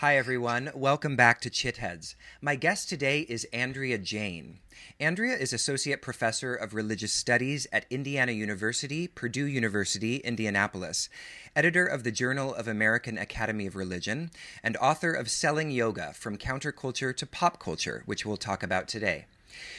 Hi, everyone. Welcome back to Chitheads. My guest today is Andrea Jain. Andrea is Associate Professor of Religious Studies at Indiana University, Purdue University, Indianapolis, editor of the Journal of American Academy of Religion, and author of Selling Yoga From Counterculture to Pop Culture, which we'll talk about today.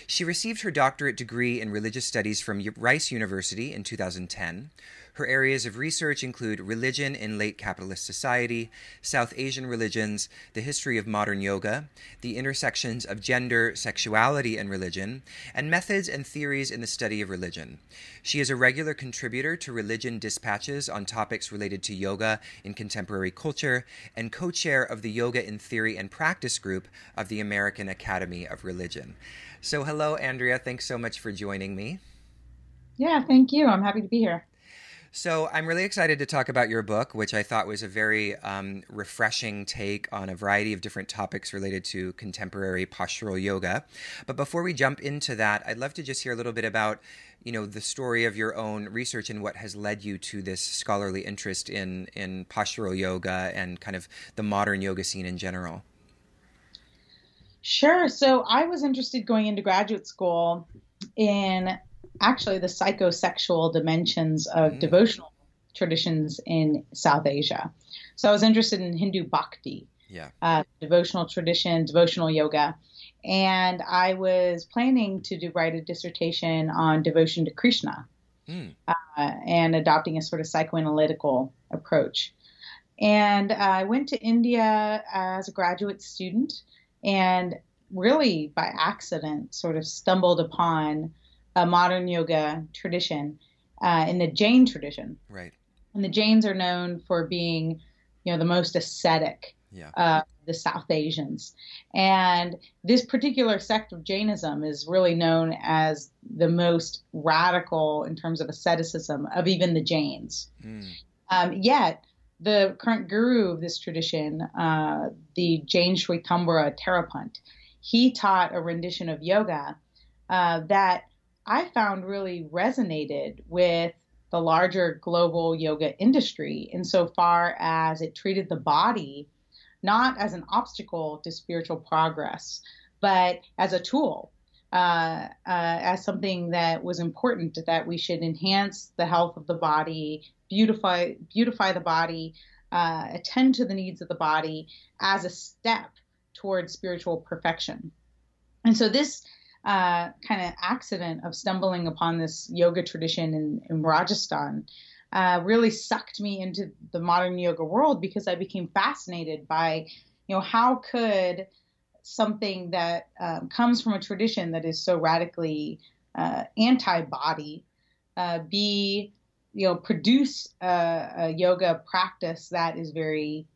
She received her doctorate degree in religious studies from Rice University in 2010. Her areas of research include religion in late capitalist society, South Asian religions, the history of modern yoga, the intersections of gender, sexuality, and religion, and methods and theories in the study of religion. She is a regular contributor to Religion Dispatches on topics related to yoga in contemporary culture and co chair of the Yoga in Theory and Practice group of the American Academy of Religion. So, hello, Andrea. Thanks so much for joining me. Yeah, thank you. I'm happy to be here. So I'm really excited to talk about your book, which I thought was a very um, refreshing take on a variety of different topics related to contemporary postural yoga. But before we jump into that, I'd love to just hear a little bit about, you know, the story of your own research and what has led you to this scholarly interest in in postural yoga and kind of the modern yoga scene in general. Sure. So I was interested going into graduate school in actually the psychosexual dimensions of mm. devotional traditions in South Asia. So I was interested in Hindu bhakti, yeah. uh, devotional tradition, devotional yoga. And I was planning to do, write a dissertation on devotion to Krishna mm. uh, and adopting a sort of psychoanalytical approach. And uh, I went to India as a graduate student and really by accident sort of stumbled upon a modern yoga tradition uh, in the Jain tradition. Right. And the Jains are known for being, you know, the most ascetic yeah. uh, the South Asians. And this particular sect of Jainism is really known as the most radical in terms of asceticism of even the Jains. Mm. Um, yet, the current guru of this tradition, uh, the Jain Shvetambara Terapanth, he taught a rendition of yoga uh, that I found really resonated with the larger global yoga industry insofar as it treated the body not as an obstacle to spiritual progress, but as a tool, uh, uh, as something that was important that we should enhance the health of the body, beautify beautify the body, uh, attend to the needs of the body as a step towards spiritual perfection. And so this uh, kind of accident of stumbling upon this yoga tradition in, in Rajasthan uh, really sucked me into the modern yoga world because I became fascinated by, you know, how could something that um, comes from a tradition that is so radically uh, anti-body uh, be, you know, produce a, a yoga practice that is very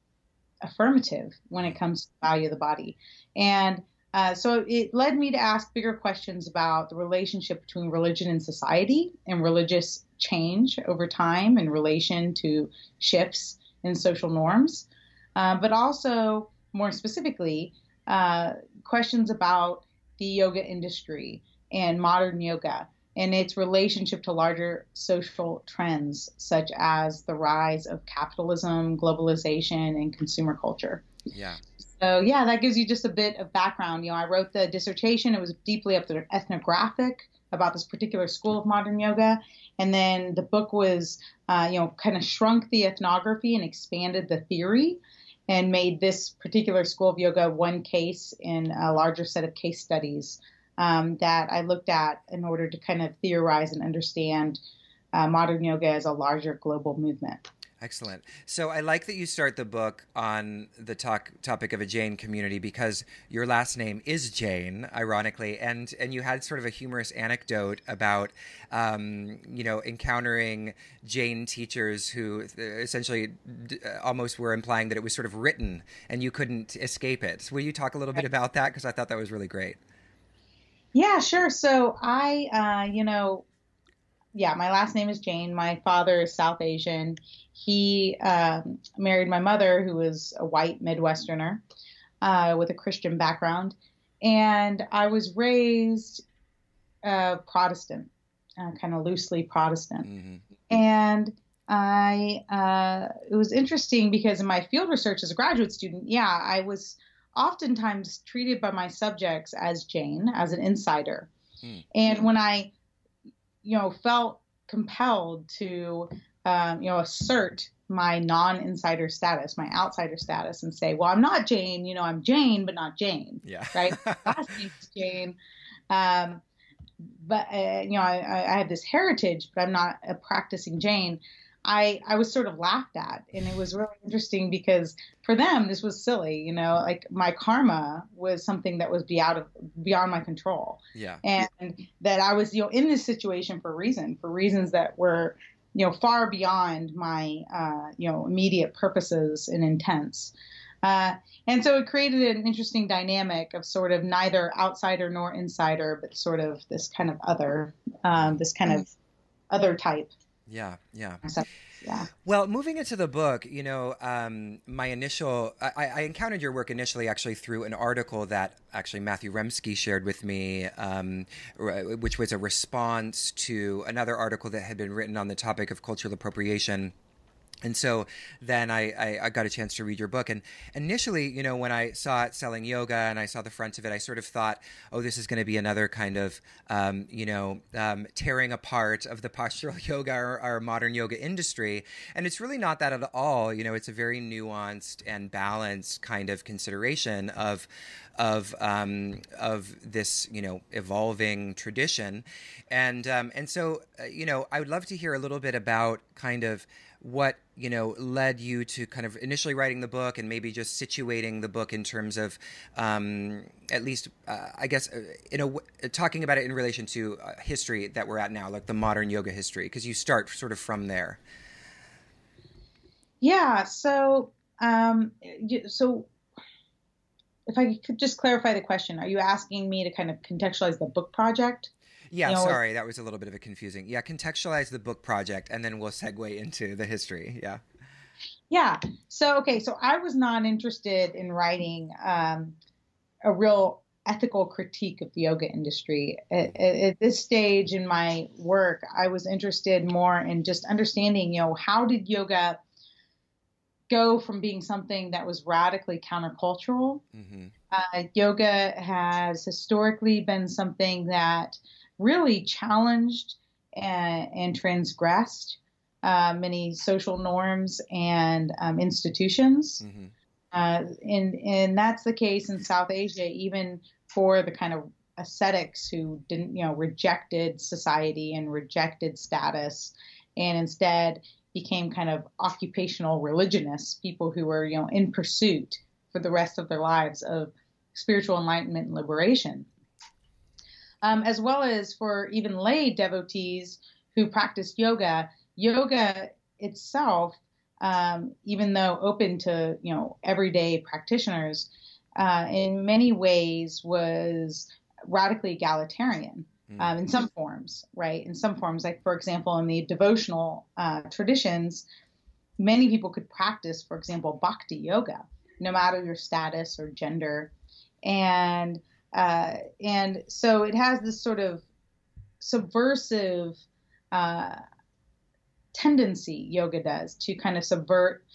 affirmative when it comes to value of the body. And uh, so it led me to ask bigger questions about the relationship between religion and society and religious change over time in relation to shifts in social norms, uh, but also more specifically, uh, questions about the yoga industry and modern yoga and its relationship to larger social trends such as the rise of capitalism, globalization, and consumer culture. Yeah. So yeah, that gives you just a bit of background. You know, I wrote the dissertation. It was deeply up there ethnographic about this particular school of modern yoga, and then the book was, uh, you know, kind of shrunk the ethnography and expanded the theory, and made this particular school of yoga one case in a larger set of case studies um, that I looked at in order to kind of theorize and understand uh, modern yoga as a larger global movement. Excellent. So I like that you start the book on the talk, topic of a Jain community because your last name is Jain, ironically, and and you had sort of a humorous anecdote about um, you know encountering Jain teachers who essentially d- uh, almost were implying that it was sort of written and you couldn't escape it. will you talk a little bit about that because I thought that was really great. Yeah, sure. So I, uh, you know, yeah, my last name is Jain. My father is South Asian. He um, married my mother, who was a white Midwesterner uh, with a Christian background. And I was raised uh, Protestant, uh, kind of loosely Protestant. Mm-hmm. And I uh, it was interesting because in my field research as a graduate student, yeah, I was oftentimes treated by my subjects as Jain, as an insider. Hmm. And when I, you know, felt compelled to, um, you know, assert my non-insider status, my outsider status, and say, well, I'm not Jain, you know, I'm Jain, but not Jain. Yeah. Right. Last name's Jain. Um, but uh, you know, I, I have this heritage, but I'm not a practicing Jain. I I was sort of laughed at, and it was really interesting because for them this was silly, you know, like my karma was something that was be out of beyond my control. Yeah. And that I was you know in this situation for a reason, for reasons that were you know far beyond my uh, you know immediate purposes and intents. Uh, and so it created an interesting dynamic of sort of neither outsider nor insider, but sort of this kind of other, um, this kind of other type. Yeah, yeah. So, yeah. Well, moving into the book, you know, um, my initial, I, I, encountered your work initially actually through an article that actually Matthew Remski shared with me, um, which was a response to another article that had been written on the topic of cultural appropriation and so then I, I, I, got a chance to read your book. And initially, you know, when I saw it selling yoga and I saw the front of it, I sort of thought, oh, this is going to be another kind of, um, you know, um, tearing apart of the postural yoga or, modern yoga industry. And it's really not that at all. You know, it's a very nuanced and balanced kind of consideration of, of um, of this you know evolving tradition, and um, and so uh, you know I would love to hear a little bit about kind of what you know led you to kind of initially writing the book and maybe just situating the book in terms of um, at least uh, i guess uh, in a w- talking about it in relation to uh, history that we're at now like the modern yoga history because you start sort of from there. Yeah so um, so if i could just clarify the question are you asking me to kind of contextualize the book project yeah, you know, sorry, that was a little bit of a confusing. Yeah, contextualize the book project, and then we'll segue into the history. Yeah. Yeah. So okay, so I was not interested in writing um, a real ethical critique of the yoga industry. At, at, this stage in my work, I was interested more in just understanding, you know, how did yoga go from being something that was radically countercultural? Mm-hmm. Uh, yoga has historically been something that really challenged and, and transgressed uh, many social norms and um, institutions. Mm-hmm. Uh, and, and that's the case in South Asia, even for the kind of ascetics who didn't, you know, rejected society and rejected status and instead became kind of occupational religionists, people who were, you know, in pursuit for the rest of their lives of spiritual enlightenment and liberation um, as well as for even lay devotees who practice yoga. Yoga itself, um, even though open to you know everyday practitioners, uh, in many ways was radically egalitarian. Hmm. Um, in some forms, right? In some forms, like for example, in the devotional uh, traditions, many people could practice, for example, bhakti yoga, no matter your status or gender. And uh, and so it has this sort of subversive uh, tendency, yoga does, to kind of subvert,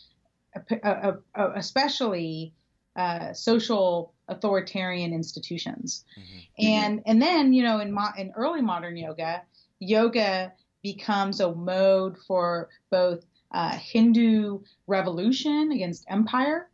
especially uh, social authoritarian institutions. Mm-hmm. And and then you know in mo- in early modern yoga, yoga becomes a mode for both uh, Hindu revolution against empire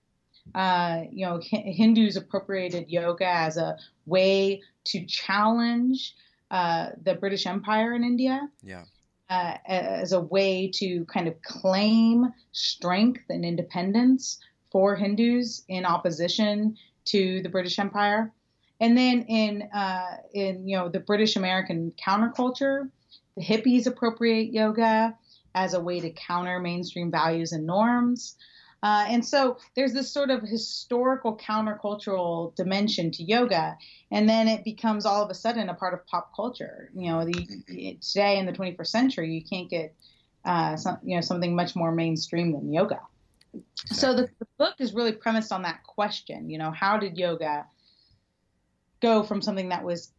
uh, you know, Hindus appropriated yoga as a way to challenge uh, the British Empire in India. Yeah. Uh, as a way to kind of claim strength and independence for Hindus in opposition to the British Empire. And then in uh, in you know the British American counterculture, the hippies appropriate yoga as a way to counter mainstream values and norms. Uh, and so there's this sort of historical countercultural dimension to yoga, and then it becomes all of a sudden a part of pop culture. You know, the, today in the 21st century, you can't get uh, some, you know something much more mainstream than yoga. Exactly. So the, the book is really premised on that question. You know, how did yoga go from something that was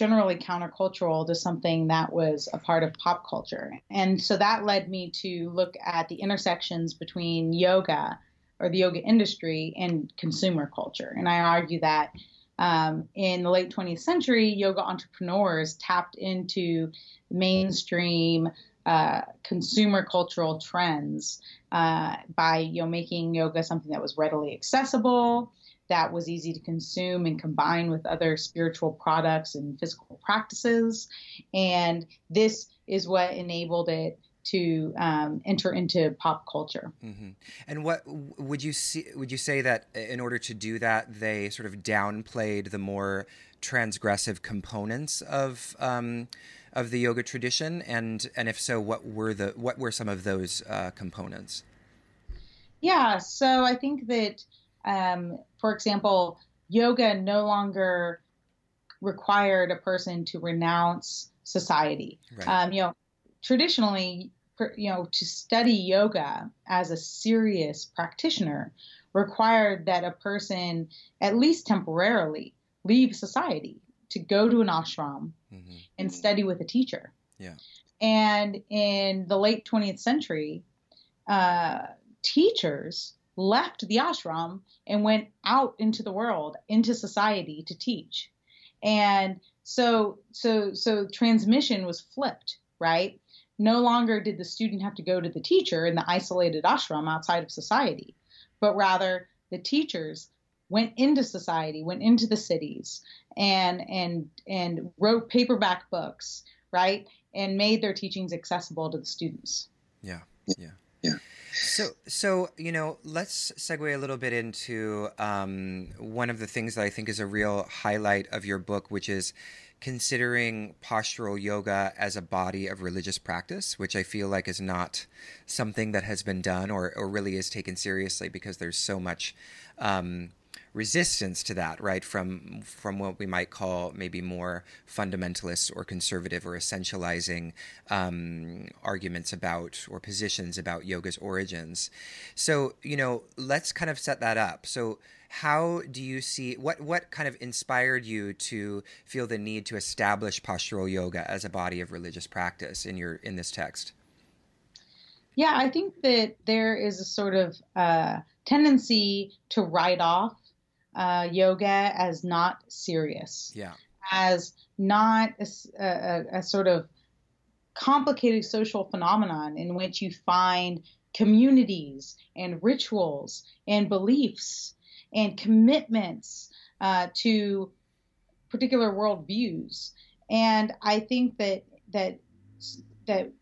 generally countercultural to something that was a part of pop culture. And so that led me to look at the intersections between yoga or the yoga industry and consumer culture. And I argue that um, in the late 20th century, yoga entrepreneurs tapped into mainstream uh, consumer cultural trends uh, by you know making yoga something that was readily accessible, that was easy to consume and combine with other spiritual products and physical practices. And this is what enabled it to um, enter into pop culture. Mm-hmm. And what would you see? Would you say that in order to do that, they sort of downplayed the more transgressive components of um, of the yoga tradition? And and if so, what were the what were some of those uh, components? Yeah, so I think that um, for example, yoga no longer required a person to renounce society. Right. Um, you know, traditionally, you know, to study yoga as a serious practitioner required that a person, at least temporarily, leave society to go to an ashram mm-hmm. and study with a teacher. Yeah. And in the late 20th century, uh, teachers left the ashram and went out into the world, into society to teach. And so so so transmission was flipped, right? No longer did the student have to go to the teacher in the isolated ashram outside of society, but rather the teachers went into society, went into the cities and and and wrote paperback books, right? And made their teachings accessible to the students. Yeah. Yeah. Yeah. So, so you know, let's segue a little bit into um, one of the things that I think is a real highlight of your book, which is considering postural yoga as a body of religious practice, which I feel like is not something that has been done or, or really is taken seriously because there's so much um, resistance to that, right? From from what we might call maybe more fundamentalist or conservative or essentializing um, arguments about or positions about yoga's origins. So you know, let's kind of set that up. So how do you see what what kind of inspired you to feel the need to establish postural yoga as a body of religious practice in your in this text? Yeah, I think that there is a sort of uh, tendency to write off uh, yoga as not serious. Yeah. As not a, a, a sort of complicated social phenomenon in which you find communities and rituals and beliefs and commitments uh, to particular worldviews. And I think that that that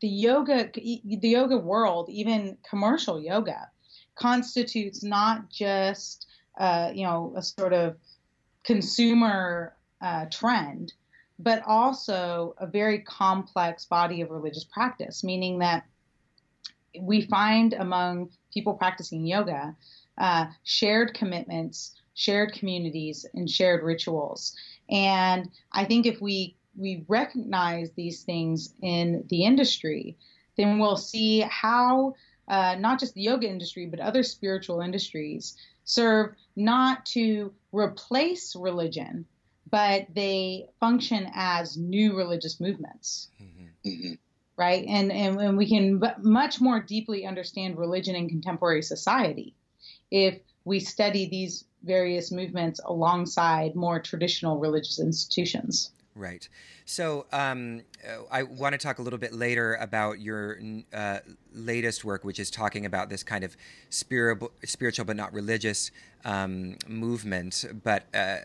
the yoga the yoga world, even commercial yoga, constitutes not just uh, you know, a sort of consumer uh, trend, but also a very complex body of religious practice, meaning that we find among people practicing yoga uh, shared commitments, shared communities, and shared rituals. And I think if we we recognize these things in the industry, then we'll see how uh, not just the yoga industry, but other spiritual industries serve not to replace religion, but they function as new religious movements. Mm-hmm. mm-hmm. Right? And, and, and, we can b- much more deeply understand religion in contemporary society if we study these various movements alongside more traditional religious institutions. Right. So um, uh, I want to talk a little bit later about your uh, latest work, which is talking about this kind of spiritual, spiritual but not religious um, movement. But uh,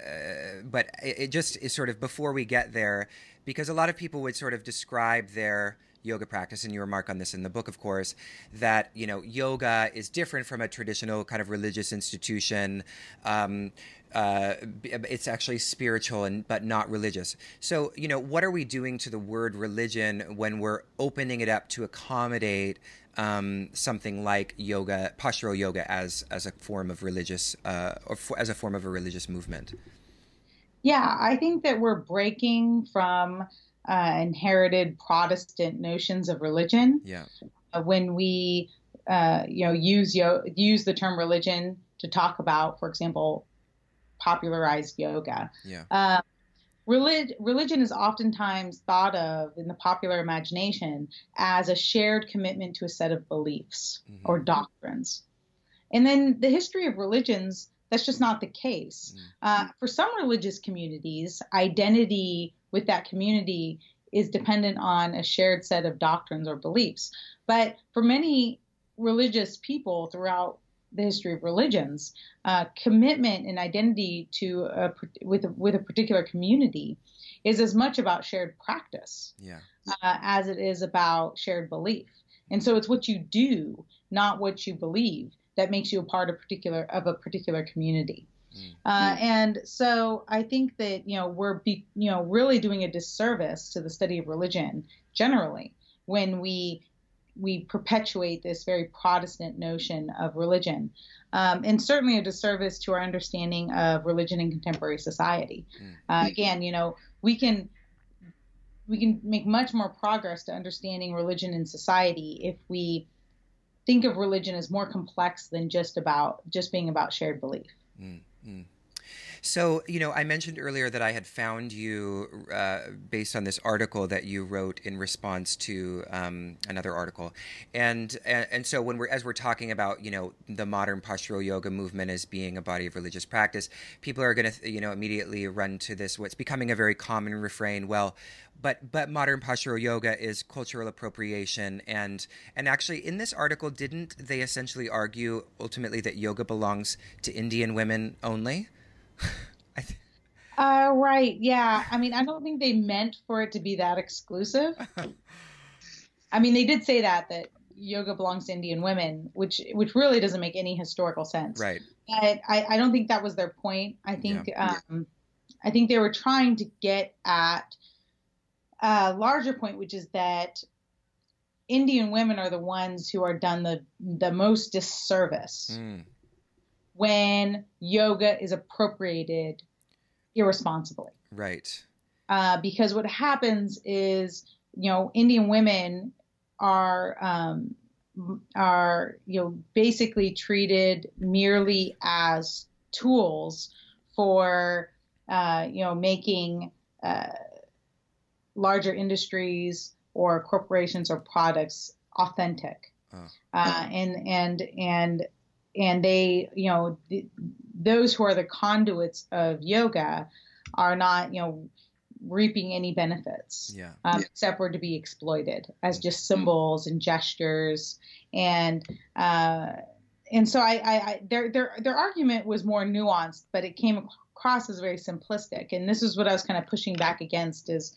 but it just is sort of before we get there, because a lot of people would sort of describe their yoga practice, and you remark on this in the book, of course, that you know yoga is different from a traditional kind of religious institution. Um, uh, it's actually spiritual and but not religious. So you know, what are we doing to the word religion when we're opening it up to accommodate um, something like yoga, postural yoga, as as a form of religious uh, or for, as a form of a religious movement? Yeah, I think that we're breaking from uh, inherited Protestant notions of religion. Yeah. Uh, when we, uh, you know, use yo- use the term religion to talk about, for example, popularized yoga. Yeah. Uh, Relig- religion is oftentimes thought of in the popular imagination as a shared commitment to a set of beliefs mm-hmm. or doctrines. And then the history of religions, that's just not the case. Mm-hmm. Uh, for some religious communities, identity with that community is dependent on a shared set of doctrines or beliefs. But for many religious people throughout the history of religions, uh, commitment and identity to a, with a, with a particular community is as much about shared practice yeah. uh, as it is about shared belief. And so it's what you do, not what you believe, that makes you a part of particular of a particular community. Mm. Uh, and so I think that you know we're be, you know really doing a disservice to the study of religion generally when we we perpetuate this very Protestant notion of religion, um, and certainly a disservice to our understanding of religion in contemporary society. Mm. Uh, again, you know, we can we can make much more progress to understanding religion in society if we think of religion as more complex than just about just being about shared belief. Mm. Mm. So, you know, I mentioned earlier that I had found you uh, based on this article that you wrote in response to um, another article, and, and and so when we're as we're talking about you know the modern postural yoga movement as being a body of religious practice, people are going to you know immediately run to this what's becoming a very common refrain. Well, but but modern postural yoga is cultural appropriation and and actually in this article didn't they essentially argue ultimately that yoga belongs to Indian women only? th- uh, right. Yeah. I mean, I don't think they meant for it to be that exclusive. I mean, they did say that that yoga belongs to Indian women, which which really doesn't make any historical sense. Right. But I, I don't think that was their point. I think yeah. um, I think they were trying to get at a larger point, which is that Indian women are the ones who are done the the most disservice. Mm when yoga is appropriated irresponsibly. Right. Uh, because what happens is, you know, Indian women are um, are you know basically treated merely as tools for uh, you know making uh, larger industries or corporations or products authentic. Oh. Uh, and and and and they, you know, th- those who are the conduits of yoga are not, you know, reaping any benefits, yeah. Um, yeah. except for to be exploited as just symbols and gestures, and uh, and so I, I, I, their their their argument was more nuanced, but it came across as very simplistic, and this is what I was kind of pushing back against is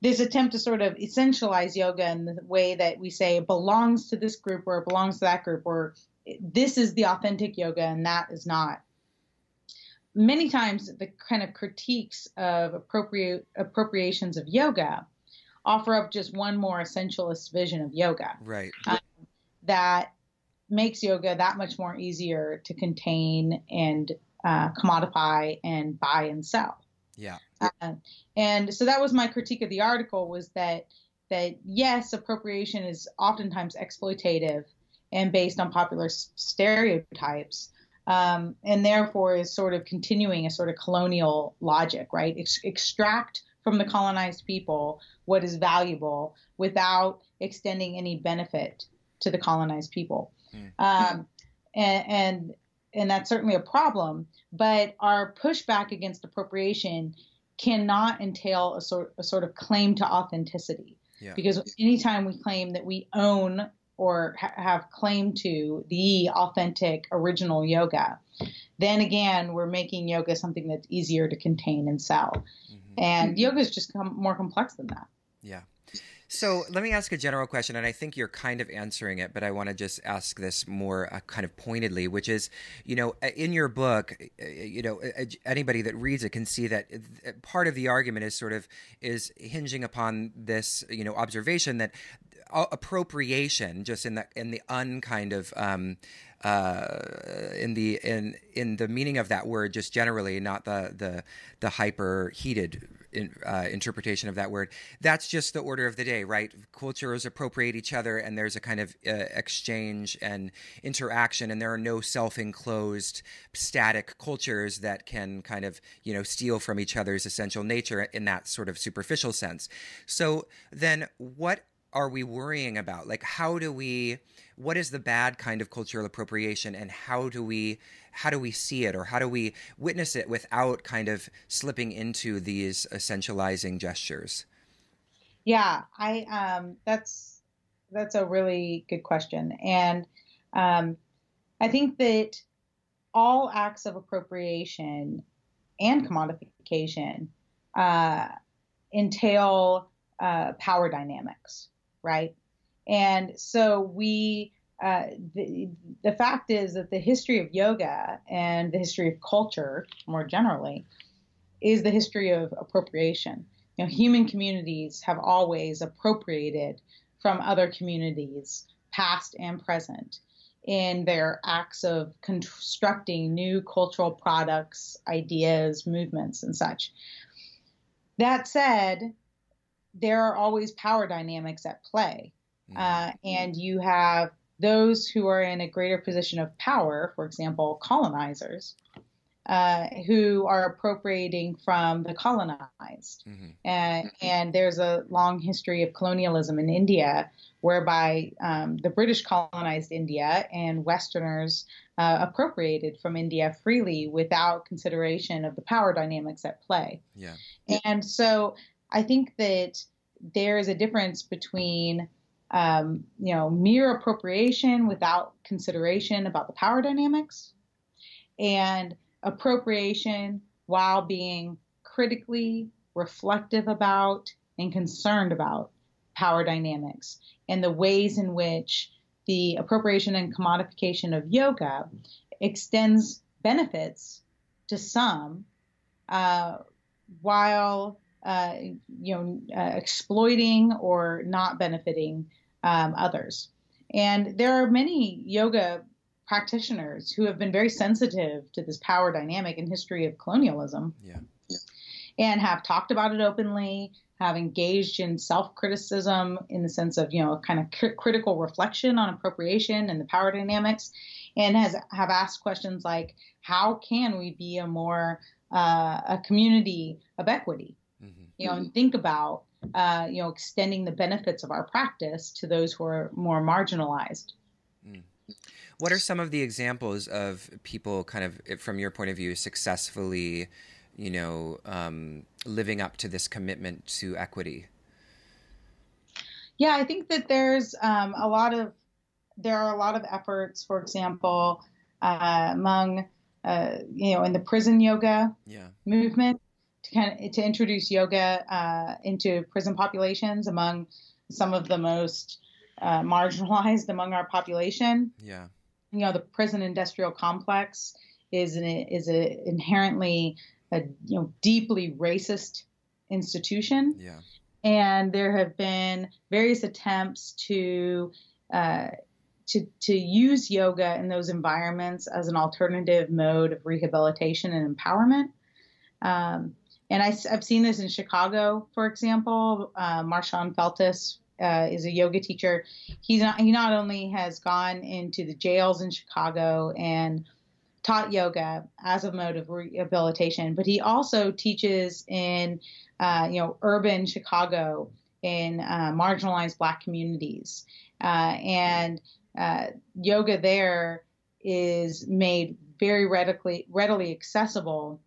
this attempt to sort of essentialize yoga in the way that we say it belongs to this group or it belongs to that group or this is the authentic yoga and that is not. Many times, the kind of critiques of appropriate appropriations of yoga offer up just one more essentialist vision of yoga. Right. Um, that makes yoga that much more easier to contain and uh, commodify and buy and sell. Yeah. Uh, and so that was my critique of the article was that that yes, appropriation is oftentimes exploitative and based on popular stereotypes. Um, and therefore is sort of continuing a sort of colonial logic, right? Ex- extract from the colonized people what is valuable without extending any benefit to the colonized people. Mm. Um, and, and, and that's certainly a problem. But our pushback against appropriation cannot entail a sort a sort of claim to authenticity. Yeah. Because anytime we claim that we own or ha- have claim to the authentic original yoga, then again, we're making yoga something that's easier to contain and sell. Mm-hmm. And yoga is just com- more complex than that. Yeah. So let me ask a general question, and I think you're kind of answering it, but I want to just ask this more uh, kind of pointedly, which is, you know, uh, in your book, uh, you know, uh, anybody that reads it can see that part of the argument is sort of is hinging upon this, you know, observation that appropriation, just in the in the unkind of um, uh, in the in in the meaning of that word, just generally, not the the the hyper heated in, uh, interpretation of that word. That's just the order of the day, right? Cultures appropriate each other, and there's a kind of uh, exchange and interaction, and there are no self-enclosed, static cultures that can kind of you know steal from each other's essential nature in that sort of superficial sense. So then, what are we worrying about? Like, how do we? What is the bad kind of cultural appropriation, and how do we how do we see it, or how do we witness it without kind of slipping into these essentializing gestures? Yeah, I um, that's that's a really good question, and um, I think that all acts of appropriation and commodification uh, entail uh, power dynamics right? And so we, uh, the, the fact is that the history of yoga and the history of culture more generally is the history of appropriation. You know, human communities have always appropriated from other communities, past and present, in their acts of constructing new cultural products, ideas, movements, and such. That said, there are always power dynamics at play. Mm-hmm. Uh, and you have those who are in a greater position of power, for example, colonizers, uh, who are appropriating from the colonized. Mm-hmm. And, and, there's a long history of colonialism in India whereby um, the British colonized India and Westerners uh, appropriated from India freely without consideration of the power dynamics at play. Yeah. And so I think that there is a difference between um, you know mere appropriation without consideration about the power dynamics and appropriation while being critically reflective about and concerned about power dynamics and the ways in which the appropriation and commodification of yoga extends benefits to some uh, while uh, you know, uh, exploiting or not benefiting um, others. And there are many yoga practitioners who have been very sensitive to this power dynamic and history of colonialism. Yeah. yeah. And have talked about it openly, have engaged in self criticism in the sense of, you know, kind of cr- critical reflection on appropriation and the power dynamics, and has have asked questions like, how can we be a more uh, a community of equity? You know, and think about, uh, you know, extending the benefits of our practice to those who are more marginalized. Mm. What are some of the examples of people, kind of from your point of view, successfully, you know, um, living up to this commitment to equity? Yeah, I think that there's um, a lot of there are a lot of efforts, for example, uh, among uh, you know in the prison yoga yeah. movement to kind of to introduce yoga uh, into prison populations among some of the most uh, marginalized among our population. Yeah, you know the prison industrial complex is an is a inherently a you know deeply racist institution. Yeah, and there have been various attempts to uh, to to use yoga in those environments as an alternative mode of rehabilitation and empowerment. Um, and I, have seen this in Chicago, for example. Uh, Marshawn Feltus uh, is a yoga teacher. He's not, he not only has gone into the jails in Chicago and taught yoga as a mode of rehabilitation, but he also teaches in uh, you know urban Chicago in uh, marginalized Black communities, uh, and uh, yoga there is made very readily readily accessible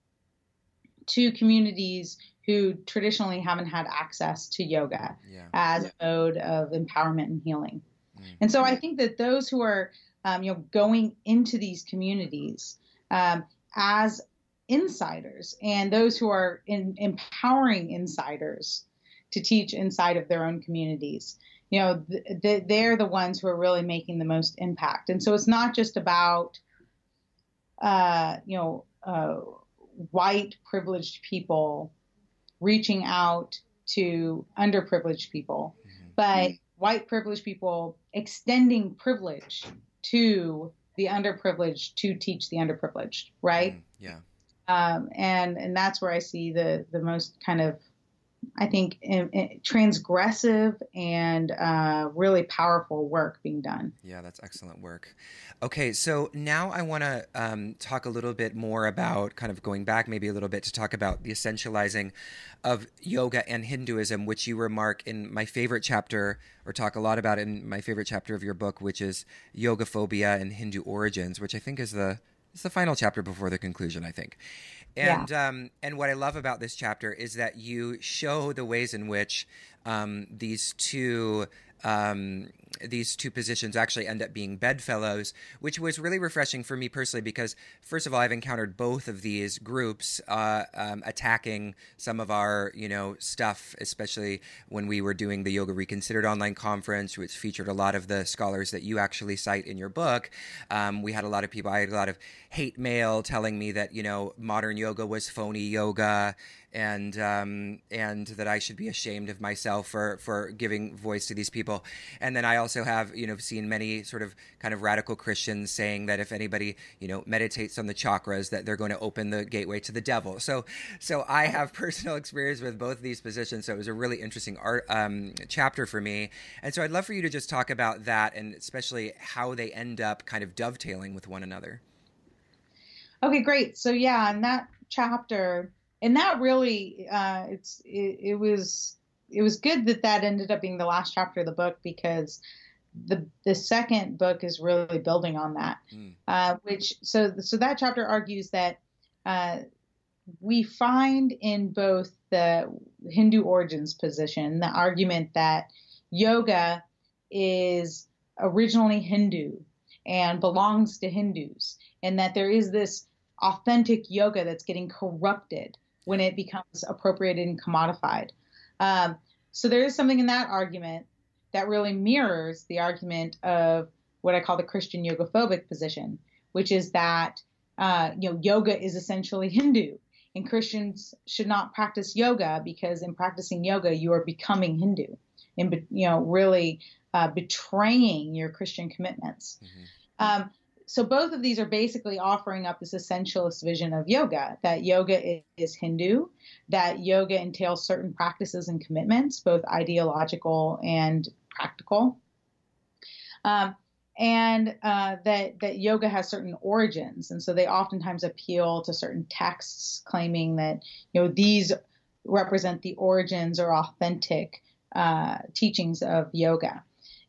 to communities who traditionally haven't had access to yoga yeah. as yeah. a mode of empowerment and healing. Mm. And so I think that those who are, um, you know, going into these communities um, as insiders and those who are in, empowering insiders to teach inside of their own communities, you know, th- th- they're the ones who are really making the most impact. And so it's not just about, uh, you know, uh, white privileged people reaching out to underprivileged people, mm-hmm. but white privileged people extending privilege to the underprivileged to teach the underprivileged, right? Mm, yeah. Um, and and that's where I see the the most kind of I think, transgressive and uh, really powerful work being done. Yeah, that's excellent work. Okay, so now I want to um, talk a little bit more about kind of going back maybe a little bit to talk about the essentializing of yoga and Hinduism, which you remark in my favorite chapter, or talk a lot about in my favorite chapter of your book, which is Yoga Phobia and Hindu Origins, which I think is the it's the final chapter before the conclusion, I think. And yeah. um, and what I love about this chapter is that you show the ways in which um, these two um, these two positions actually end up being bedfellows, which was really refreshing for me personally because, first of all, I've encountered both of these groups uh, um, attacking some of our, you know, stuff, especially when we were doing the Yoga Reconsidered online conference, which featured a lot of the scholars that you actually cite in your book. Um, we had a lot of people, I had a lot of hate mail telling me that, you know, modern yoga was phony yoga and um, and that I should be ashamed of myself for for giving voice to these people. And then I have you know seen many sort of kind of radical Christians saying that if anybody you know meditates on the chakras, that they're going to open the gateway to the devil. So so I have personal experience with both of these positions. So it was a really interesting art um, chapter for me. And so I'd love for you to just talk about that and especially how they end up kind of dovetailing with one another. Okay, great. So yeah, in that chapter and that really uh, it's it, it, was it was good that that ended up being the last chapter of the book because the the second book is really building on that mm. uh, which so so that chapter argues that uh, we find in both the Hindu origins position the argument that yoga is originally Hindu and belongs to Hindus and that there is this authentic yoga that's getting corrupted when it becomes appropriated and commodified. Um, so there is something in that argument that really mirrors the argument of what I call the Christian yoga phobic position, which is that uh, you know yoga is essentially Hindu, and Christians should not practice yoga because in practicing yoga you are becoming Hindu, and you know really uh, betraying your Christian commitments. Mm-hmm. Um, so both of these are basically offering up this essentialist vision of yoga that yoga is Hindu, that yoga entails certain practices and commitments, both ideological and practical, um, and uh, that that yoga has certain origins, and so they oftentimes appeal to certain texts claiming that you know these represent the origins or authentic uh, teachings of yoga.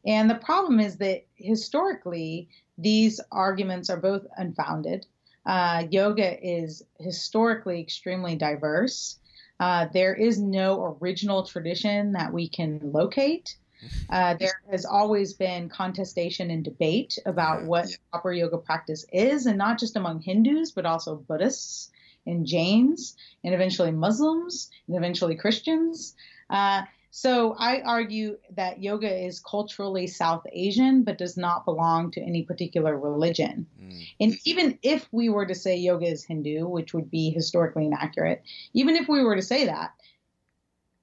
And the problem is that historically, these arguments are both unfounded. Uh, yoga is historically extremely diverse. Uh, there is no original tradition that we can locate. Uh, there has always been contestation and debate about what proper yoga practice is, and not just among Hindus, but also Buddhists and Jains, and eventually Muslims, and eventually Christians. Uh, so I argue that yoga is culturally South Asian, but does not belong to any particular religion. Mm. And even if we were to say yoga is Hindu, which would be historically inaccurate, even if we were to say that,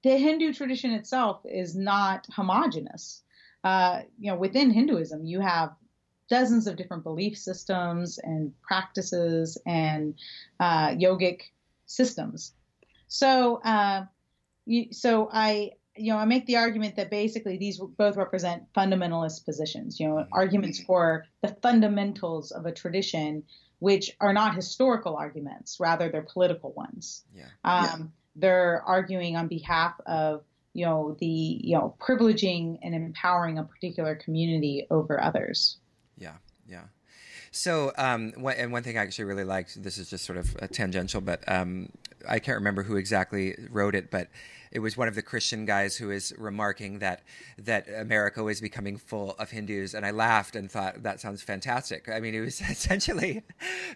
the Hindu tradition itself is not homogenous. Uh, you know, within Hinduism, you have dozens of different belief systems and practices and uh, yogic systems. So, uh, you, so I you know, I make the argument that basically these both represent fundamentalist positions, you know, mm-hmm. arguments for the fundamentals of a tradition, which are not historical arguments, rather they're political ones. Yeah. Um, yeah. They're arguing on behalf of, you know, the, you know, privileging and empowering a particular community over others. Yeah, yeah. So, um, one, and one thing I actually really liked, this is just sort of tangential, but um, I can't remember who exactly wrote it, but it was one of the Christian guys who was remarking that that America is becoming full of Hindus, and I laughed and thought that sounds fantastic. I mean, it was essentially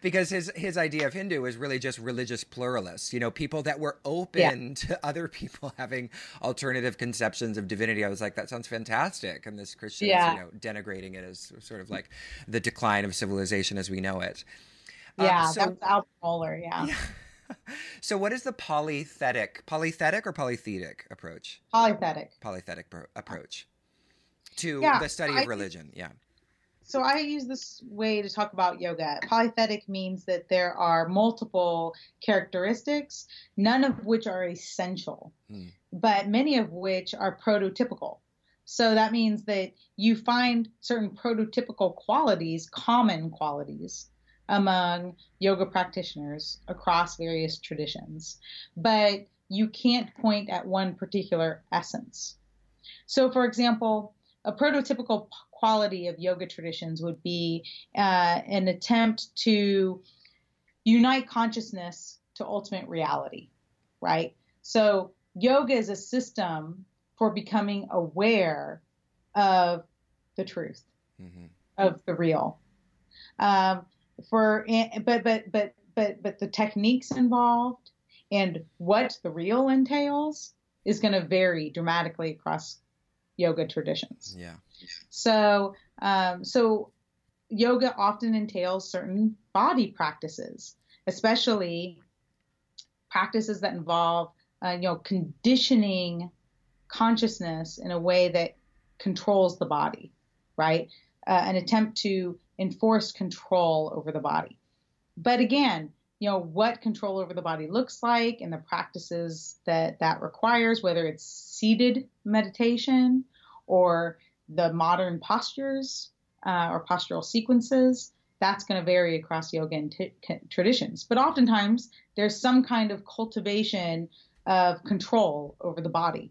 because his his idea of Hindu was really just religious pluralists, you know, people that were open yeah. to other people having alternative conceptions of divinity. I was like, that sounds fantastic, and this Christian yeah. is you know denigrating it as sort of like the decline of civilization as we know it. Yeah, um, so, that was Alvin Mohler. yeah. yeah. so what is the polythetic polythetic or polythetic approach polythetic polythetic pro- approach to yeah, the study of religion yeah so I use this way to talk about yoga. Polythetic means that there are multiple characteristics, none of which are essential. Mm. but many of which are prototypical. So that means that you find certain prototypical qualities, common qualities, among yoga practitioners across various traditions, but you can't point at one particular essence. So, for example, a prototypical quality of yoga traditions would be uh, an attempt to unite consciousness to ultimate reality, right? So, yoga is a system for becoming aware of the truth, mm-hmm. of the real. Um, for but but but but but the techniques involved and what the real entails is going to vary dramatically across yoga traditions. Yeah. So um, so yoga often entails certain body practices, especially practices that involve uh, you know conditioning consciousness in a way that controls the body, right? Uh, an attempt to enforce control over the body. But again, you know what control over the body looks like and the practices that that requires, whether it's seated meditation or the modern postures uh, or postural sequences. That's going to vary across yoga and t- traditions. But oftentimes, there's some kind of cultivation of control over the body.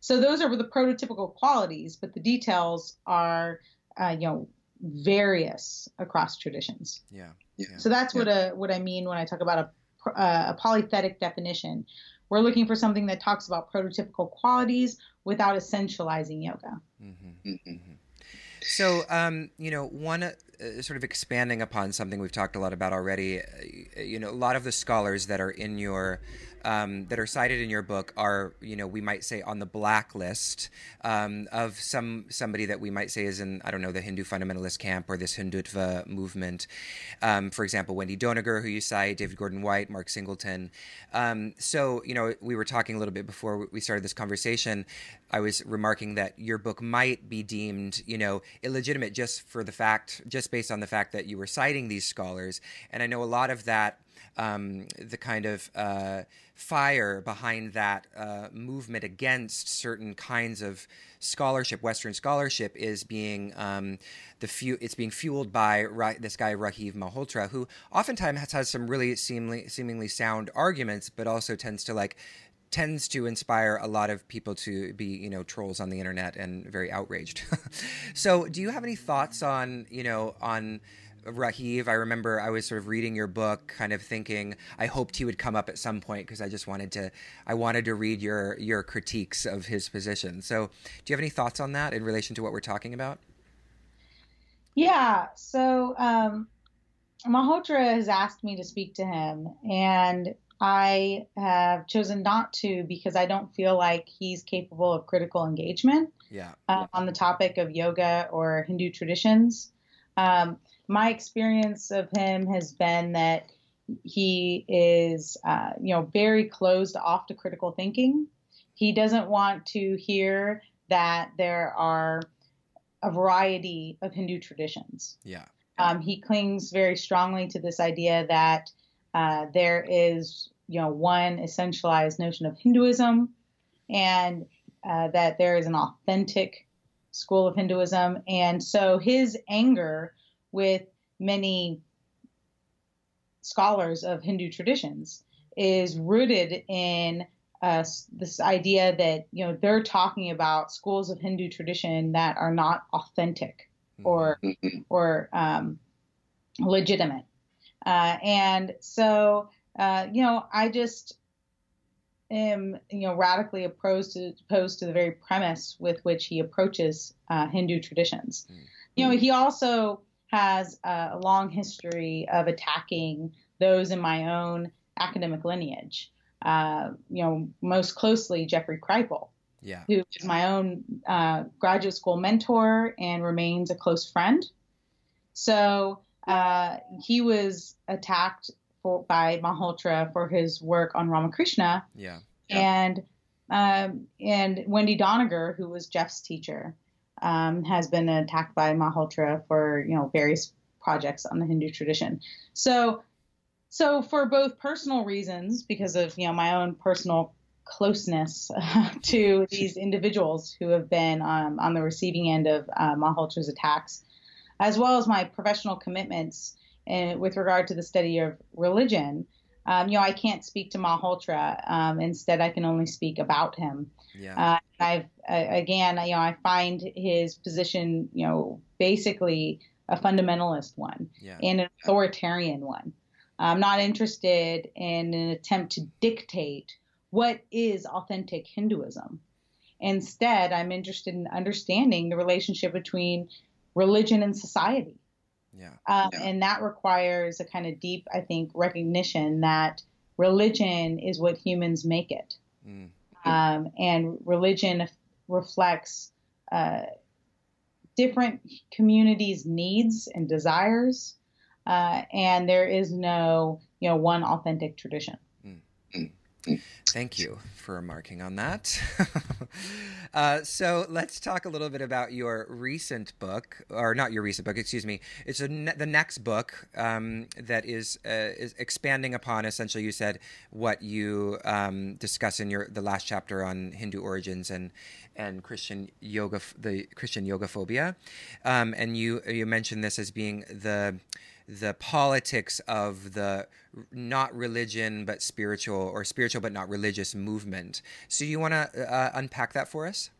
So those are the prototypical qualities, but the details are, uh, you know, various across traditions. Yeah. yeah. So that's yeah. what a what I mean when I talk about a uh, a polythetic definition. We're looking for something that talks about prototypical qualities without essentializing yoga. Mm-hmm. Mm-hmm. So, um, you know, one uh, sort of expanding upon something we've talked a lot about already. Uh, you know, a lot of the scholars that are in your um, that are cited in your book are, you know, we might say on the blacklist um, of some somebody that we might say is in, I don't know, the Hindu fundamentalist camp or this Hindutva movement. Um, for example, Wendy Doniger, who you cite, David Gordon White, Mark Singleton. Um, so, you know, we were talking a little bit before we started this conversation. I was remarking that your book might be deemed, you know, illegitimate just for the fact, just based on the fact that you were citing these scholars. And I know a lot of that um, the kind of uh, fire behind that uh, movement against certain kinds of scholarship, Western scholarship, is being um, the fu- it's being fueled by Ra- this guy Rajiv Malhotra, who oftentimes has, has some really seemingly seemingly sound arguments, but also tends to like tends to inspire a lot of people to be, you know, trolls on the internet and very outraged. so, do you have any thoughts on, you know, on Rajiv, I remember I was sort of reading your book, kind of thinking I hoped he would come up at some point because I just wanted to I wanted to read your your critiques of his position. So, do you have any thoughts on that in relation to what we're talking about? Yeah. So, um, Malhotra has asked me to speak to him, and I have chosen not to because I don't feel like he's capable of critical engagement yeah. uh, on the topic of yoga or Hindu traditions. Um, my experience of him has been that he is, uh, you know, very closed off to critical thinking. He doesn't want to hear that there are a variety of Hindu traditions. Yeah. Um, he clings very strongly to this idea that uh, there is, you know, one essentialized notion of Hinduism, and uh, that there is an authentic school of Hinduism. And so his anger with many scholars of Hindu traditions is rooted in uh, this idea that you know they're talking about schools of Hindu tradition that are not authentic mm-hmm. or mm-hmm. or um, legitimate, uh, and so uh, you know I just am you know radically opposed to opposed to the very premise with which he approaches uh, Hindu traditions. Mm-hmm. You know he also has a long history of attacking those in my own academic lineage. Uh, you know, most closely Jeffrey Kripal, yeah. who is my own uh, graduate school mentor and remains a close friend. So uh, he was attacked for, by Malhotra for his work on Ramakrishna. Yeah. And um, and Wendy Doniger, who was Jeff's teacher um, has been attacked by Malhotra for you know various projects on the Hindu tradition. So, so for both personal reasons, because of you know my own personal closeness to these individuals who have been um, on the receiving end of uh, attacks, as well as my professional commitments in, with regard to the study of religion. Um, you know, I can't speak to Malhotra. Um, instead, I can only speak about him. Yeah. Uh, I've uh, again, you know, I find his position, you know, basically a fundamentalist one yeah. and an authoritarian one. I'm not interested in an attempt to dictate what is authentic Hinduism. Instead, I'm interested in understanding the relationship between religion and society. Yeah. Um, yeah. And that requires a kind of deep, I think, recognition that religion is what humans make it. Mm. Um, and religion reflects uh, different communities' needs and desires. Uh, and there is no, you know, one authentic tradition. Mm. Thank you for remarking on that. uh, so let's talk a little bit about your recent book, or not your recent book, excuse me. It's ne- the next book um, that is uh, is expanding upon. Essentially, you said what you um, discuss in your the last chapter on Hindu origins and and Christian yoga, the Christian yoga phobia, um, and you you mentioned this as being the the politics of the not religion but spiritual or spiritual but not religious movement. So you want to uh, unpack that for us?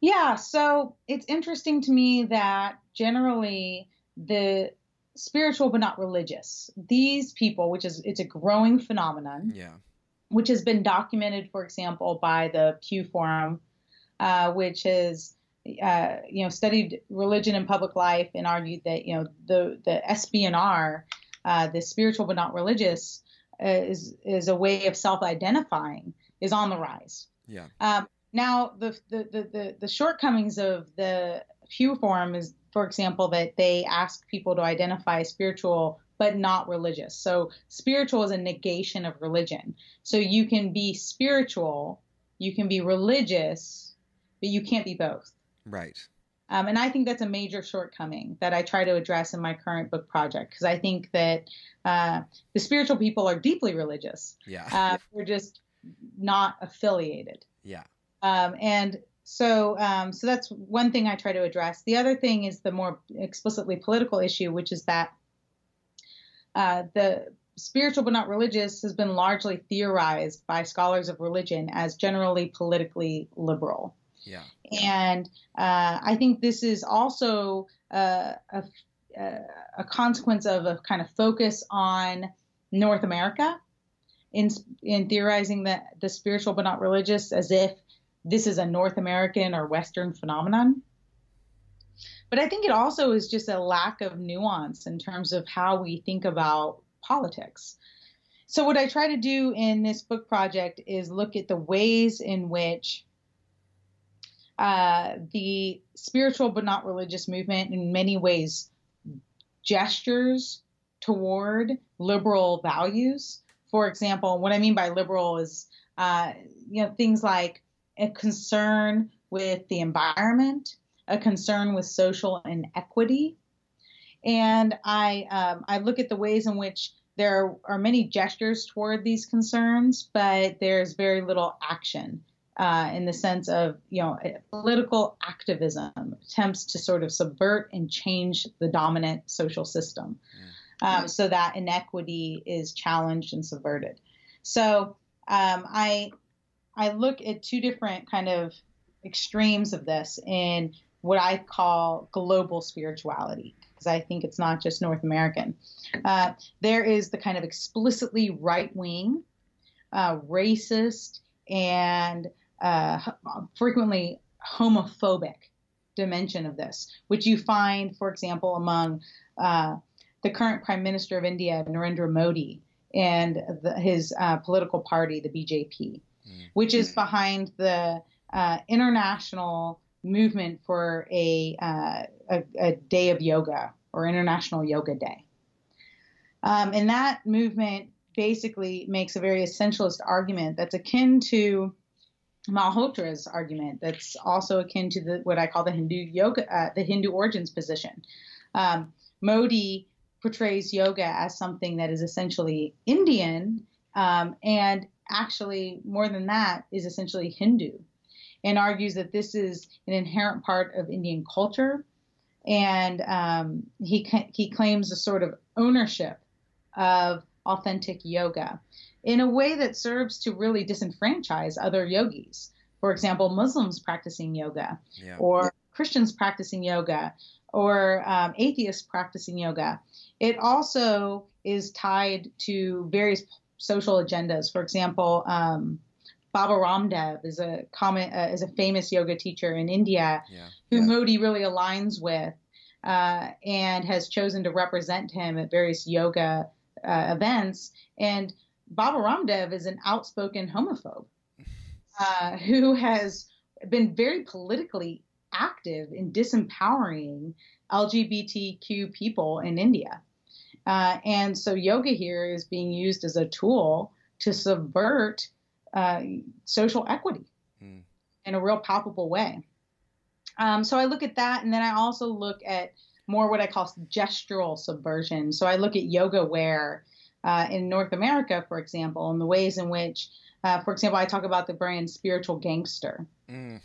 Yeah, so it's interesting to me that generally the spiritual but not religious, these people, which is it's a growing phenomenon. Yeah. Which has been documented, for example, by the Pew Forum, uh, which is uh, you know, studied religion and public life and argued that you know the the SBNR, uh, the spiritual but not religious, uh, is is a way of self-identifying is on the rise. Yeah. Um, now the, the the, the the shortcomings of the Pew Forum is, for example, that they ask people to identify spiritual but not religious. So spiritual is a negation of religion. So you can be spiritual, you can be religious, but you can't be both. Right. Um, and I think that's a major shortcoming that I try to address in my current book project because I think that uh, the spiritual people are deeply religious. Yeah. Uh, we're just not affiliated. Yeah. Um, and so, um, so that's one thing I try to address. The other thing is the more explicitly political issue, which is that uh, the spiritual but not religious has been largely theorized by scholars of religion as generally politically liberal. Yeah. And uh, I think this is also uh, a, a, consequence of a kind of focus on North America in, in theorizing that the spiritual but not religious as if this is a North American or Western phenomenon. But I think it also is just a lack of nuance in terms of how we think about politics. So, what I try to do in this book project is look at the ways in which uh, the spiritual but not religious movement in many ways gestures toward liberal values. For example, what I mean by liberal is, uh, you know, things like a concern with the environment, a concern with social inequity, and I um, I look at the ways in which there are many gestures toward these concerns, but there's very little action uh, in the sense of you know political activism attempts to sort of subvert and change the dominant social system. Um, so that inequity is challenged and subverted. So um, i i look at two different kind of extremes of this in what i call global spirituality because i think it's not just north american. Uh, there is the kind of explicitly right wing uh, racist and uh, frequently homophobic dimension of this, which you find, for example, among uh, the current Prime Minister of India, Narendra Modi, and the, his uh, political party, the BJP, mm. which is behind the uh, international movement for a, uh, a, a, day of yoga or International Yoga Day. Um, and that movement basically makes a very essentialist argument that's akin to Malhotra's argument that's also akin to the what I call the Hindu yoga, uh, the Hindu origins position. Um, Modi portrays yoga as something that is essentially Indian um, and actually, more than that, is essentially Hindu and argues that this is an inherent part of Indian culture. And um, he, he claims a sort of ownership of authentic yoga in a way that serves to really disenfranchise other yogis. For example, Muslims practicing yoga, yeah. or Christians practicing yoga, or um, atheists practicing yoga. It also is tied to various social agendas. For example, um, Baba Ramdev is a common, uh, is a famous yoga teacher in India yeah. who yeah. Modi really aligns with uh, and has chosen to represent him at various yoga uh, events. And Baba Ramdev is an outspoken homophobe uh, who has been very politically active in disempowering LGBTQ people in India. Uh, and so yoga here is being used as a tool to subvert uh, social equity mm. in a real palpable way. Um, so I look at that, and then I also look at more what I call gestural subversion. So I look at yoga wear uh, in North America, for example, and the ways in which, uh, for example, I talk about the brand Spiritual Gangster. Mm.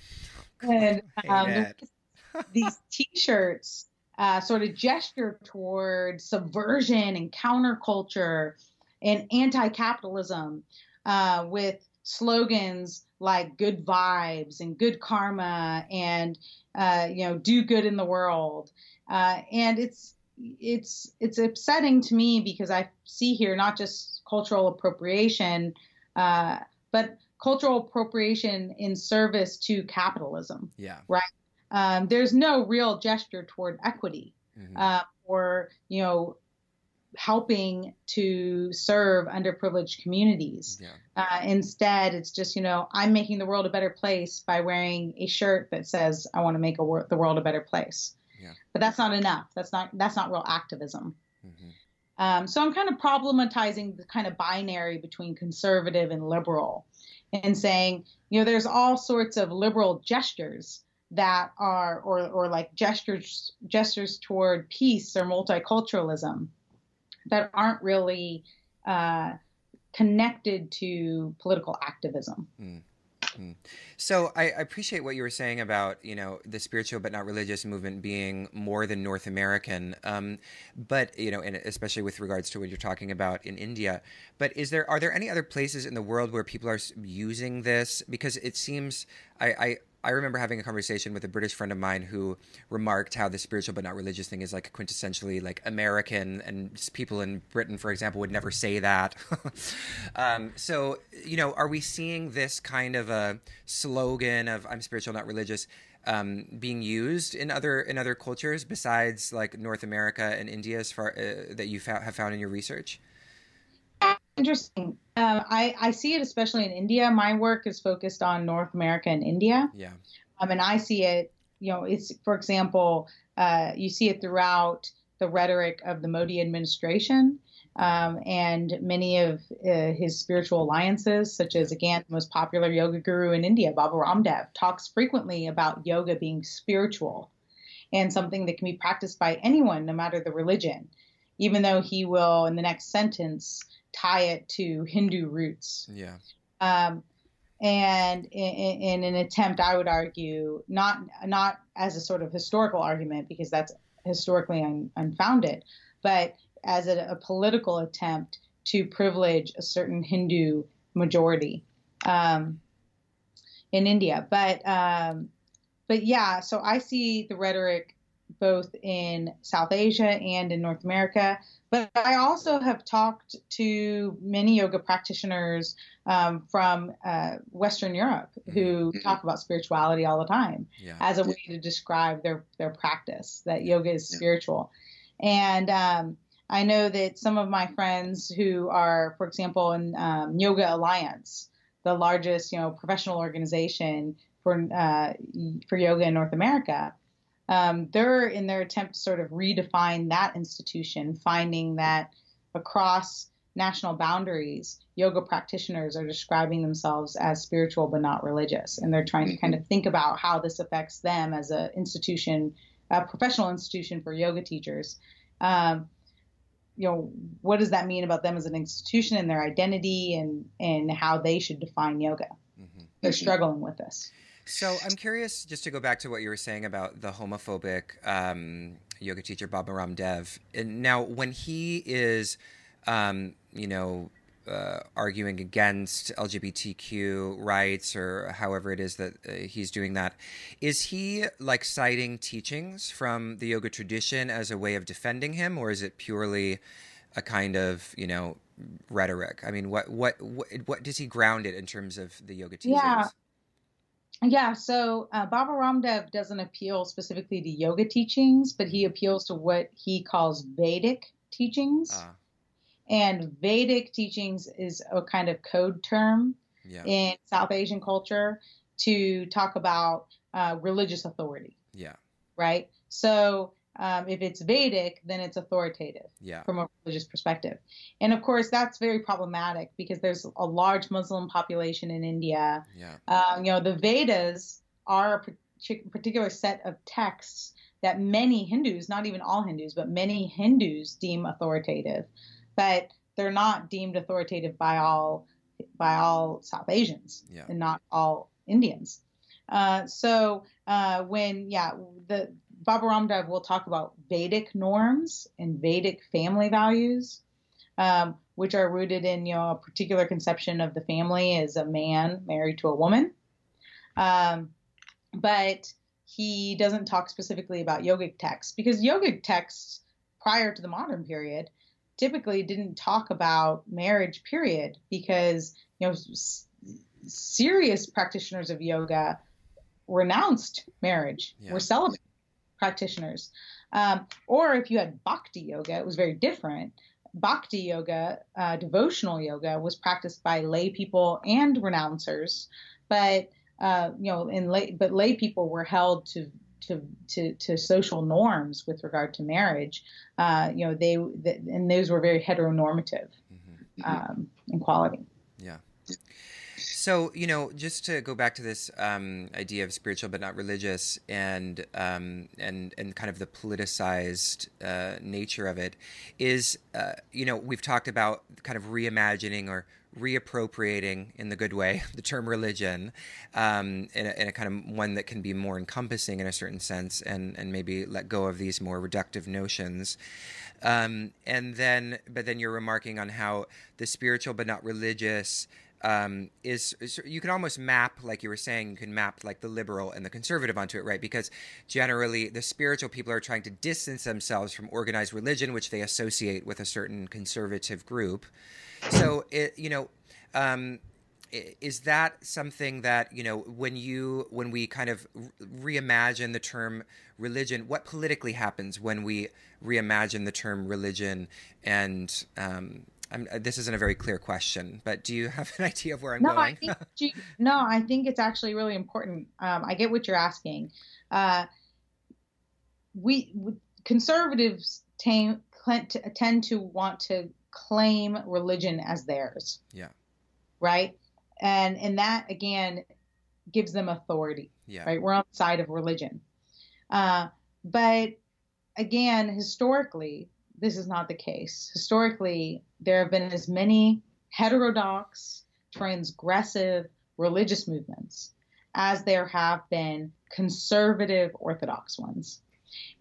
And um, these T-shirts uh, sort of gesture toward subversion and counterculture and anti-capitalism uh, with slogans like "good vibes" and "good karma" and uh, you know "do good in the world." Uh, and it's it's it's upsetting to me because I see here not just cultural appropriation, uh, but cultural appropriation in service to capitalism. Yeah. Right. Um, there's no real gesture toward equity mm-hmm. uh, or you know helping to serve underprivileged communities. Yeah. Uh, instead, it's just you know I'm making the world a better place by wearing a shirt that says I want to make wor- the world a better place. Yeah. But that's not enough. That's not that's not real activism. Mm-hmm. Um, so I'm kind of problematizing the kind of binary between conservative and liberal, and saying you know there's all sorts of liberal gestures that are or or like gestures gestures toward peace or multiculturalism that aren't really uh, connected to political activism. Mm. Mm. So I, I, appreciate what you were saying about you know the spiritual but not religious movement being more than North American, um, but you know, and especially with regards to what you're talking about in India. But is there are there any other places in the world where people are using this? Because it seems I, I I remember having a conversation with a British friend of mine who remarked how the spiritual but not religious thing is like quintessentially like American, and people in Britain, for example, would never say that. um, so, you know, are we seeing this kind of a slogan of "I'm spiritual, not religious"? Um, being used in other in other cultures besides like North America and India, as far uh, that you fa- have found in your research? Interesting. Um, I, I see it especially in India. My work is focused on North America and India. Yeah. Um, and I see it, you know, it's, for example, uh, you see it throughout the rhetoric of the Modi administration um, and many of uh, his spiritual alliances, such as, again, the most popular yoga guru in India, Baba Ramdev, talks frequently about yoga being spiritual and something that can be practiced by anyone, no matter the religion, even though he will, in the next sentence, tie it to Hindu roots. Yeah. Um, and in, in, an attempt, I would argue, not not as a sort of historical argument because that's historically un, unfounded, but as a, a, political attempt to privilege a certain Hindu majority um, in India. But um, but yeah, so I see the rhetoric both in South Asia and in North America. But I also have talked to many yoga practitioners um, from uh, Western Europe who mm-hmm. talk about spirituality all the time yeah. as a way to describe their, their practice, that yoga is yeah. spiritual. And um, I know that some of my friends who are, for example, in um, Yoga Alliance, the largest you know professional organization for uh, for yoga in North America, um, they're in their attempt to sort of redefine that institution, finding that across national boundaries, yoga practitioners are describing themselves as spiritual but not religious, and they're trying to kind of think about how this affects them as an institution, a professional institution for yoga teachers. Um, you know, what does that mean about them as an institution and their identity and and how they should define yoga? Mm-hmm. They're struggling with this. So I'm curious, just to go back to what you were saying about the homophobic um, yoga teacher Baba Ram Dev. And now, when he is, um, you know, uh, arguing against LGBTQ rights or however it is that uh, he's doing that. Is he like citing teachings from the yoga tradition as a way of defending him, or is it purely a kind of you know rhetoric? I mean, what what what, what does he ground it in terms of the yoga teachings? Yeah. Yeah, so uh, Baba Ramdev doesn't appeal specifically to yoga teachings, but he appeals to what he calls Vedic teachings. Uh and Vedic teachings is a kind of code term yeah. in South Asian culture to talk about uh, religious authority. Yeah. Right. So um, if it's Vedic, then it's authoritative yeah. from a religious perspective. And of course, that's very problematic because there's a large Muslim population in India. Yeah. Um, you know, the Vedas are a particular set of texts that many Hindus, not even all Hindus, but many Hindus deem authoritative but they're not deemed authoritative by all by all South Asians yeah. and not all Indians. Uh, so uh, when yeah, the Baba Ramdev will talk about Vedic norms and Vedic family values, um, which are rooted in you know a particular conception of the family as a man married to a woman. Um, but he doesn't talk specifically about yogic texts because yogic texts prior to the modern period typically didn't talk about marriage period because you know s- serious practitioners of yoga renounced marriage yeah. were celibate practitioners um, or if you had bhakti yoga it was very different bhakti yoga uh, devotional yoga was practiced by lay people and renouncers but uh, you know in lay but lay people were held to to, to, to social norms with regard to marriage, uh, you know, they, the, and those were very heteronormative mm-hmm. um, in quality. Yeah. So, you know, just to go back to this um, idea of spiritual but not religious and um, and and kind of the politicized uh, nature of it is, uh, you know, we've talked about kind of reimagining or reappropriating in the good way the term religion um, in, a, in, a, kind of one that can be more encompassing in a certain sense and, and maybe let go of these more reductive notions. Um, and then but then you're remarking on how the spiritual but not religious um, is, is, you can almost map like you were saying you can map like the liberal and the conservative onto it right? Because generally the spiritual people are trying to distance themselves from organized religion which they associate with a certain conservative group. So it, you know, um, is that something that you know when you when we kind of reimagine the term religion what politically happens when we reimagine the term religion and um, this isn't a very clear question but do you have an idea of where i'm no, going I think, no i think it's actually really important um, i get what you're asking uh, we, conservatives tend, tend to want to claim religion as theirs. Yeah. Right? And and that again gives them authority. Yeah. Right? We're on the side of religion. Uh, but again, historically, this is not the case. Historically, there have been as many heterodox, transgressive religious movements as there have been conservative orthodox ones.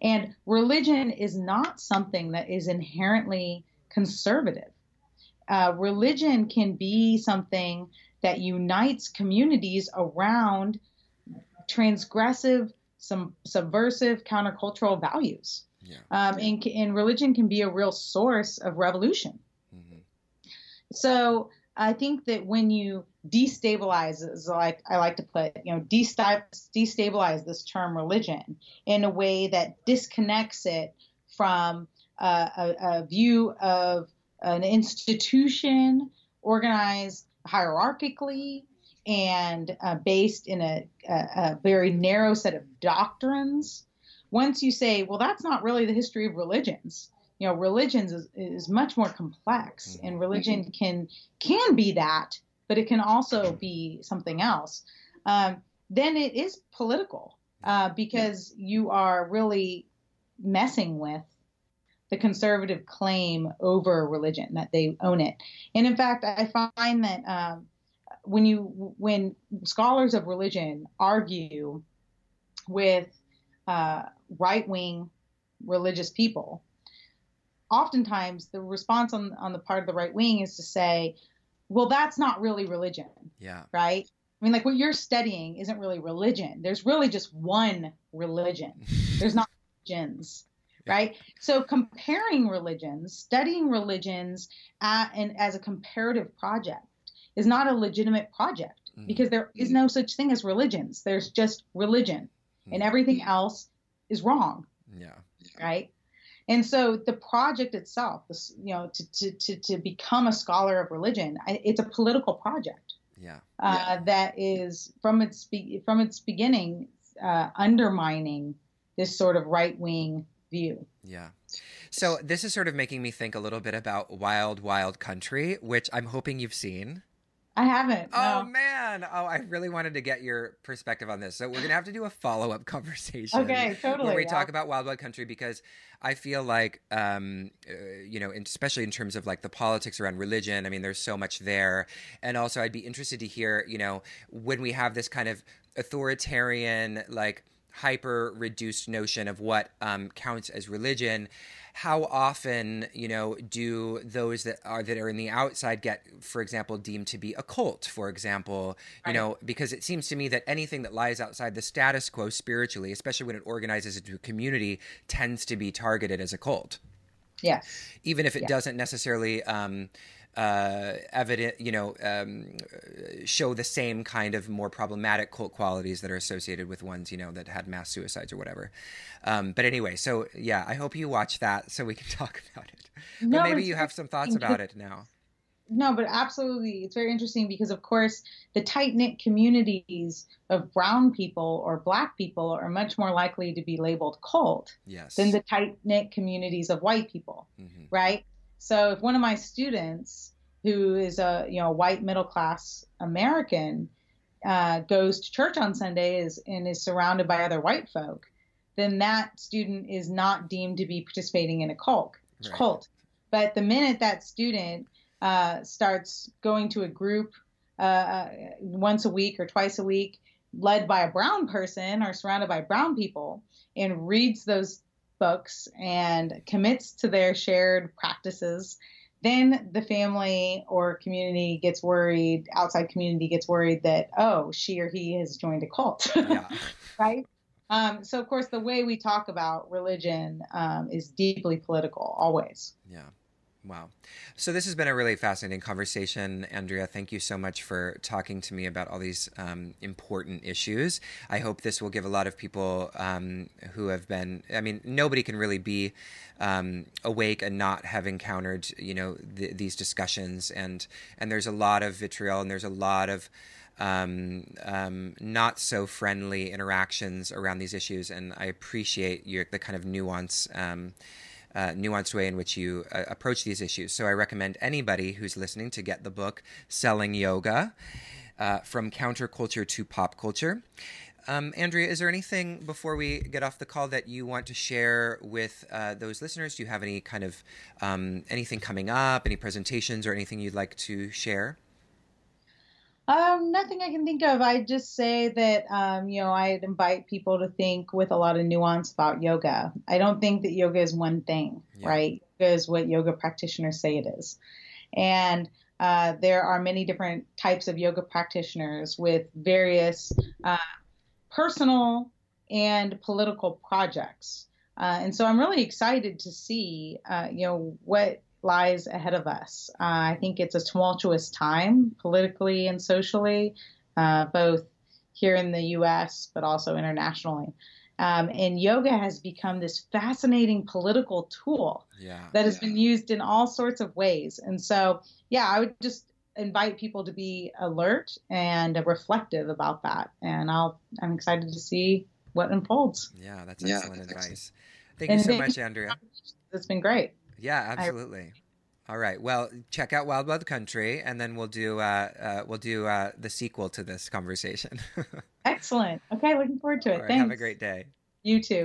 And religion is not something that is inherently conservative. Uh, religion can be something that unites communities around transgressive, some subversive, countercultural values. Yeah. Um, and, and, religion can be a real source of revolution. Mm-hmm. So I think that when you destabilize, like I like to put, you know, destabilize this term religion in a way that disconnects it from uh, a, a, view of an institution organized hierarchically and uh, based in a, a, a, very narrow set of doctrines. Once you say, well, that's not really the history of religions. You know, religions is, is much more complex, mm-hmm. and religion can can be that, but it can also be something else. Um, then it is political uh, because you are really messing with the conservative claim over religion that they own it. And in fact, I find that um, when you when scholars of religion argue with uh, right wing religious people, oftentimes the response on on the part of the right wing is to say, "Well, that's not really religion." Yeah. Right. I mean, like what you're studying isn't really religion. There's really just one religion. There's not religions right? So comparing religions, studying religions at, and as a comparative project is not a legitimate project mm-hmm. because there is no such thing as religions. There's just religion, mm-hmm. and everything else is wrong. Yeah. Right. And so the project itself, this, you know, to, to, to, to become a scholar of religion, it's a political project. Yeah. Uh, yeah. That is from its be- from its beginning uh, undermining this sort of right wing view. Yeah. So this is sort of making me think a little bit about Wild Wild Country, which I'm hoping you've seen. I haven't. Oh no. man! Oh, I really wanted to get your perspective on this. So we're gonna have to do a follow up conversation. Okay, totally. Where we yeah. talk about Wild Wild Country because I feel like, um, uh, you know, especially in terms of like the politics around religion. I mean, there's so much there, and also I'd be interested to hear, you know, when we have this kind of authoritarian like hyper reduced notion of what um, counts as religion how often you know do those that are that are in the outside get for example deemed to be a cult for example you right. know because it seems to me that anything that lies outside the status quo spiritually especially when it organizes into a community tends to be targeted as a cult yeah even if it yeah. doesn't necessarily um, uh, evident, you know, um, show the same kind of more problematic cult qualities that are associated with ones, you know, that had mass suicides or whatever. Um, but anyway, so yeah, I hope you watch that so we can talk about it. No, but maybe you have some thoughts about it now. No, but absolutely. It's very interesting because, of course, the tight knit communities of brown people or black people are much more likely to be labeled cult yes. than the tight knit communities of white people, mm-hmm. right? So if one of my students who is a you know white middle class American uh, goes to church on Sundays and is surrounded by other white folk, then that student is not deemed to be participating in a cult. Right. Cult. But the minute that student uh, starts going to a group uh, uh, once a week or twice a week, led by a brown person or surrounded by brown people, and reads those books and commits to their shared practices, then the family or community gets worried, outside community gets worried that, oh, she or he has joined a cult. Yeah. right? Um, so, of course, the way we talk about religion um, is deeply political, always. Yeah. Wow. So this has been a really fascinating conversation, Andrea. Thank you so much for talking to me about all these um, important issues. I hope this will give a lot of people um, who have been, I mean, nobody can really be um, awake and not have encountered, you know, th- these discussions. And, and there's a lot of vitriol and there's a lot of, um, um, not so friendly interactions around these issues. And I appreciate your, the kind of nuance um, uh, nuanced way in which you uh, approach these issues. So I recommend anybody who's listening to get the book Selling Yoga uh, From Counterculture to Pop Culture. Um, Andrea, is there anything before we get off the call that you want to share with uh, those listeners? Do you have any kind of um, anything coming up, any presentations, or anything you'd like to share? Um, nothing I can think of. I just say that um, you know I'd invite people to think with a lot of nuance about yoga. I don't think that yoga is one thing, yeah. right? Yoga is what yoga practitioners say it is, and uh, there are many different types of yoga practitioners with various uh, personal and political projects. Uh, and so I'm really excited to see, uh, you know, what lies ahead of us. Uh, I think it's a tumultuous time politically and socially, uh, both here in the US, but also internationally. Um, and yoga has become this fascinating political tool yeah, that has yeah. been used in all sorts of ways. And so, yeah, I would just invite people to be alert and reflective about that. And I'll, I'm excited to see what unfolds. Yeah, that's excellent yeah, advice. Thank and you so much, Andrea. It's been great. Yeah, absolutely. I... All right. Well, check out Wild Wild Country, and then we'll do uh, uh, we'll do uh, the sequel to this conversation. Excellent. Okay, looking forward to it. Right, Thanks. Have a great day. You too.